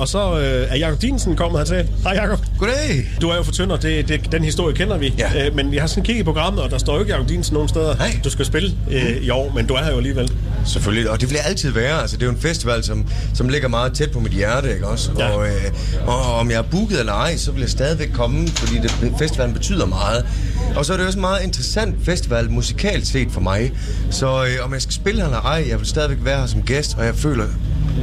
Og så øh, er Jakob Dinesen kommet hertil. Hej Jakob. Goddag. Du er jo for Tønder, det, det, den historie kender vi. Ja. Øh, men jeg har sådan kigget i programmet, og der står jo ikke Jakob Dinesen nogen steder. Nej. Du skal spille øh, i år, men du er her jo alligevel. Selvfølgelig, og det vil altid være. Altså, det er jo en festival, som, som ligger meget tæt på mit hjerte, ikke også? Ja. Og, øh, og om jeg er booket eller ej, så vil jeg stadigvæk komme, fordi det, festivalen betyder meget. Og så er det også en meget interessant festival, musikalt set for mig. Så øh, om jeg skal spille her eller ej, jeg vil stadigvæk være her som gæst, og jeg føler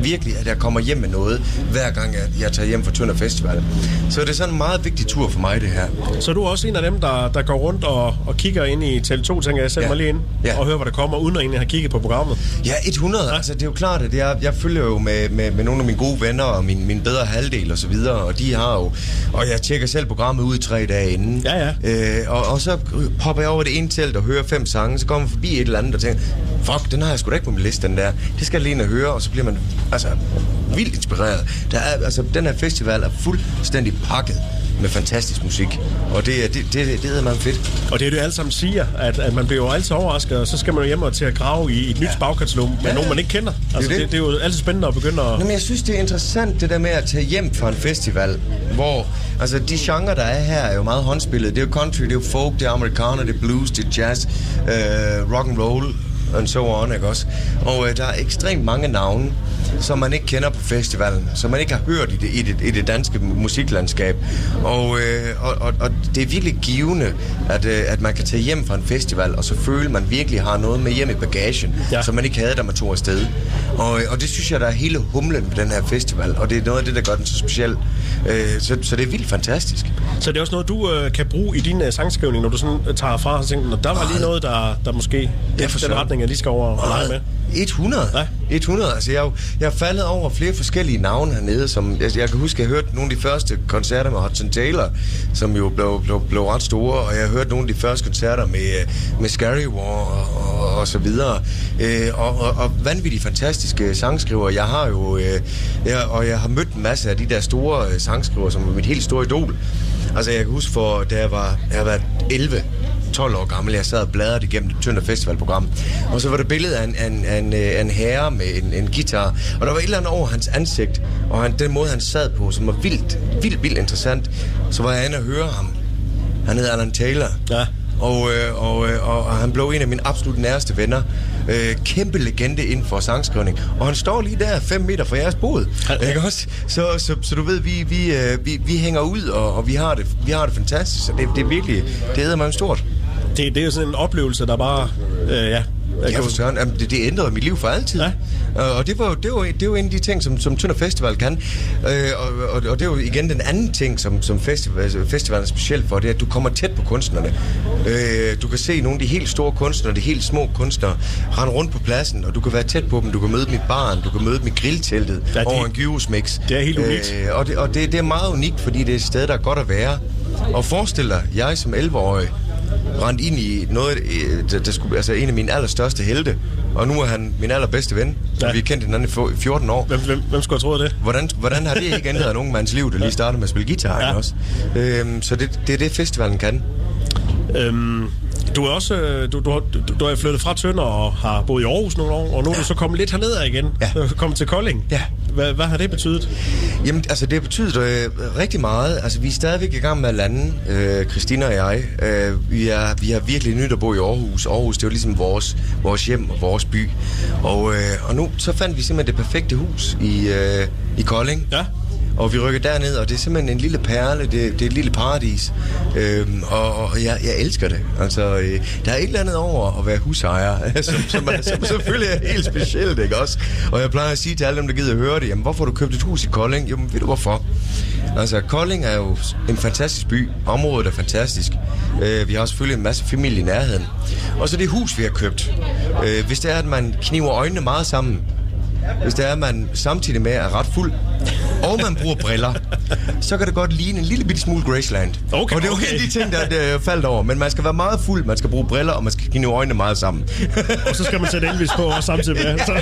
virkelig, at jeg kommer hjem med noget, hver gang jeg, jeg tager hjem fra Tønder Festival. Så det er sådan en meget vigtig tur for mig, det her. Så er du også en af dem, der, der går rundt og, og kigger ind i Tele2, tænker jeg, sætter Ja. mig lige ind Ja. og hører, hvad der kommer, uden at egentlig have kigget på programmet. Ja, 100. Ja. Altså, det er jo klart, at jeg, jeg følger jo med, med, med nogle af mine gode venner og min, min bedre halvdel og så videre, og de har jo... Og jeg tjekker selv programmet ud tre dage inden. Ja, ja. Øh, og, og så popper jeg over det ene telt og hører fem sange, så kommer man forbi et eller andet og tænker, fuck, den har jeg sgu da ikke på min liste, den der. Det skal jeg lige ind og høre, og så bliver man altså vildt inspireret. Der er, altså, den her festival er fuldstændig pakket med fantastisk musik, og det, er- det, det, det er meget fedt. Og det er det, alle sammen siger, at, at man bliver jo altid overrasket, og så skal man jo hjem og til at grave i et nyt ja. bagkatalog med Ja. nogen, man ikke kender. Altså, det, det. det. det er jo altid spændende at begynde at... Jamen, jeg synes, det er interessant, det der med at tage hjem fra en festival, hvor altså, de genrer, der er her, er jo meget håndspillet. Det er jo country, det er jo folk, det er amerikaner, det er blues, det er jazz, øh, rock and roll, and so on, ikke også? Og øh, der er ekstremt mange navne, som man ikke kender på festivalen, som man ikke har hørt i det, i det, i det danske musiklandskab. Og, øh, og, og, og det er virkelig givende, at, øh, at man kan tage hjem fra en festival, og så føle, at man virkelig har noget med hjem i bagagen, Ja. som man ikke havde, da man tog afsted. Og, og det synes jeg, der er hele humlen ved den her festival, og det er noget af det, der gør den så speciel. Øh, så, så det er vildt fantastisk. Så det er også noget, du øh, kan bruge i din øh, sangskrivning, når du sådan øh, tager fra og tænker, "Nå, der var lige noget, der, der måske Ja, for den retning, jeg lige skal over og lege med. 100. Ja. Ja. 100. Altså, jeg, er jo- jeg er faldet over flere forskellige navne hernede, som jeg, jeg kan huske, jeg hørte nogle af de første koncerter med Hudson Taylor, som jo blev, blev, blev ret store, og jeg har hørt nogle af de første koncerter med, med Scary War og, og, og så videre. Øh, og, og, og vanvittigt fantastiske sangskriver. Jeg har jo, øh, jeg, og jeg har mødt en masse af de der store øh, sangskriver, som er mit helt store idol. Altså, jeg kan huske, for, da jeg var, jeg var 11, 12 år gammel. Jeg sad og bladrede igennem det Tønder Festivalprogram. Og så var der billede af en, en, en, en herre med en, en guitar. Og der var et eller andet over hans ansigt. Og han, den måde, han sad på, som var vildt, vildt, vildt interessant. Så var jeg inde og høre ham. Han hed Alan Taylor. Ja. Og, øh, og, øh, og, og han blev en af mine absolut næreste venner. Øh, kæmpe legende inden for sangskrivning. Og han står lige der 5 meter fra jeres bod. Ja. Ikke også? Så, så, så du ved, vi, vi, øh, vi, vi hænger ud, og, og vi, har det, vi har det fantastisk. Så det, det er virkelig, det æder mig stort. Det, det er jo sådan en oplevelse, der bare... Øh, ja, Ja, for søren. Jamen, det, det ændrede mit liv for altid. Ja. Ja. Og det var, det, var, det var en af de ting, som, som Tønder Festival kan. Øh, og, og, og det er jo igen den anden ting, som, som festival, festivalen er speciel for, det er, at du kommer tæt på kunstnerne. Øh, du kan se nogle af de helt store kunstnere, de helt små kunstnere, rende rundt på pladsen, og du kan være tæt på dem. Du kan møde dem i baren, du kan møde dem i grillteltet Ja, det- over en gyros-mix. det er helt unikt. Øh, og det, og det, det er meget unikt, fordi det er et sted, der er godt at være. Og forestil dig, jeg som 11-årig, rent ind i noget, der, der skulle, altså en af mine allerstørste helte, og nu er han min allerbedste ven, Ja. ja. vi har kendt hinanden i få- 14 år. hvem, hvem, hvem skulle have troet det? Hvordan, hvordan har det ikke ændret en ung mands liv, der lige startede med at spille guitar Ja. ja. også? Øhm, så det, det er det, festivalen kan. Øhm, du er også øh, du, du, har- du, du er flyttet fra Tønder og har boet i Aarhus nogle år, og nu er du så kommet lidt herned igen. Ja. Kommet til Kolding. Ja. Hvad, hvad har det betydet? Jamen, altså, det betyder øh, rigtig meget. Altså, vi er stadigvæk i gang med at lande, øh, Christina og jeg. Øh, vi, er, vi har virkelig nyt at bo i Aarhus. Aarhus, det er jo ligesom vores, vores hjem og vores by. Og, øh, og nu så fandt vi simpelthen det perfekte hus i, øh, i Kolding. Ja. Og vi rykker derned, og det er simpelthen en lille perle, det, det er et lille paradis. Øhm, og og jeg, jeg elsker det. Altså, øh, der er et eller andet over at være husejer, som, som, er, som selvfølgelig er helt specielt, ikke også? Og jeg plejer at sige til alle dem, der gider at høre det, jamen hvorfor har du købt et hus i Kolding? Jamen ved du hvorfor? Altså, Kolding er jo en fantastisk by. Området er fantastisk. Øh, vi har selvfølgelig en masse familie i nærheden. Og så det hus, vi har købt. Øh, hvis det er, at man kniver øjnene meget sammen, hvis det er, at man samtidig med er ret fuld, og man bruger briller, så kan det godt ligne en lille bitte smule Graceland. Okay, og det er jo okay. en af de ting, der er faldt over. Men man skal være meget fuld, man skal bruge briller, og man skal knive øjnene meget sammen. Og så skal man sætte Elvis på også samtidig med. Så.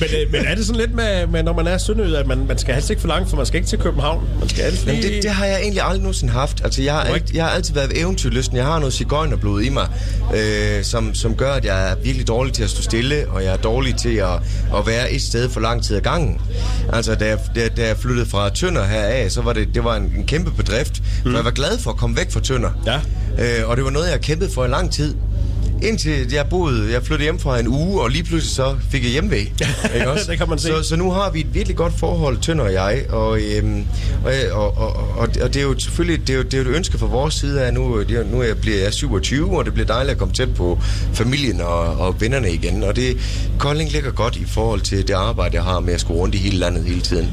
men, øh, men er det sådan lidt med, med når man er sønderjyd, at man, man skal helst ikke for langt, for man skal ikke til København. Man skal helst Jamen, det, det har jeg egentlig aldrig nogensinde haft. Altså, jeg har, alt, jeg har altid været eventyrlysten. Jeg har noget cigøjnerblod i mig, øh, som, som gør, at jeg er virkelig dårlig til at stå stille, og jeg er dårlig til at, at være et sted for lang tid ad gangen. Altså, da jeg, da, da jeg flyttede fra Tønder heraf, så var det, det var en, en kæmpe bedrift, mm. for jeg var glad for at komme væk fra Tønder. Ja. Øh, og det var noget, jeg kæmpede for i lang tid. Indtil jeg boede, jeg flyttede hjem fra en uge, og lige pludselig så fik jeg hjemvæg. Ikke også? Det kan man se. Så, så nu har vi et virkelig godt forhold, Tønder og jeg, og, øhm, og, og, og, og, og det er jo selvfølgelig det er jo, det er jo et ønske fra vores side af, nu, det er, nu er jeg, bliver jeg 27, og det bliver dejligt at komme tæt på familien og, og vennerne igen, og det, Kolding ligger godt i forhold til det arbejde, jeg har med at skulle rundt i hele landet hele tiden.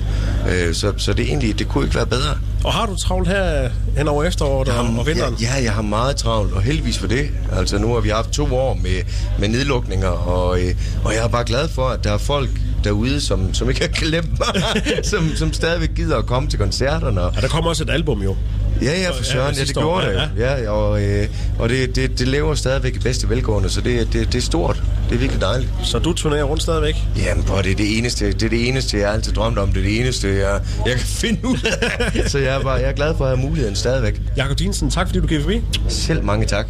Øh, så, så det egentlig, det kunne ikke være bedre. Og har du travlt her hen over efteråret og, og vinteren? Ja, ja, jeg har meget travlt, og heldigvis for det. Altså, nu har vi haft to år med, med nedlukninger, og, øh, og jeg er bare glad for, at der er folk derude, som, som ikke har glemt mig, som, som stadigvæk gider at komme til koncerterne. Og, Ja, der kommer også et album jo. ja, ja, for søren, ja, det gjorde det. ja, Ja, og, øh, og det, det, det lever stadigvæk i bedste velgående, så det, det, det er stort. Det er virkelig dejligt. Så du turnerer rundt stadigvæk? Jamen, bror, det er det eneste, det er det eneste, jeg altid drømt om. Det er det eneste, jeg, jeg kan finde ud af. Så jeg er, bare, jeg er glad for at have muligheden stadigvæk. Jakob Dinsen, tak fordi du gik forbi. Selv mange tak.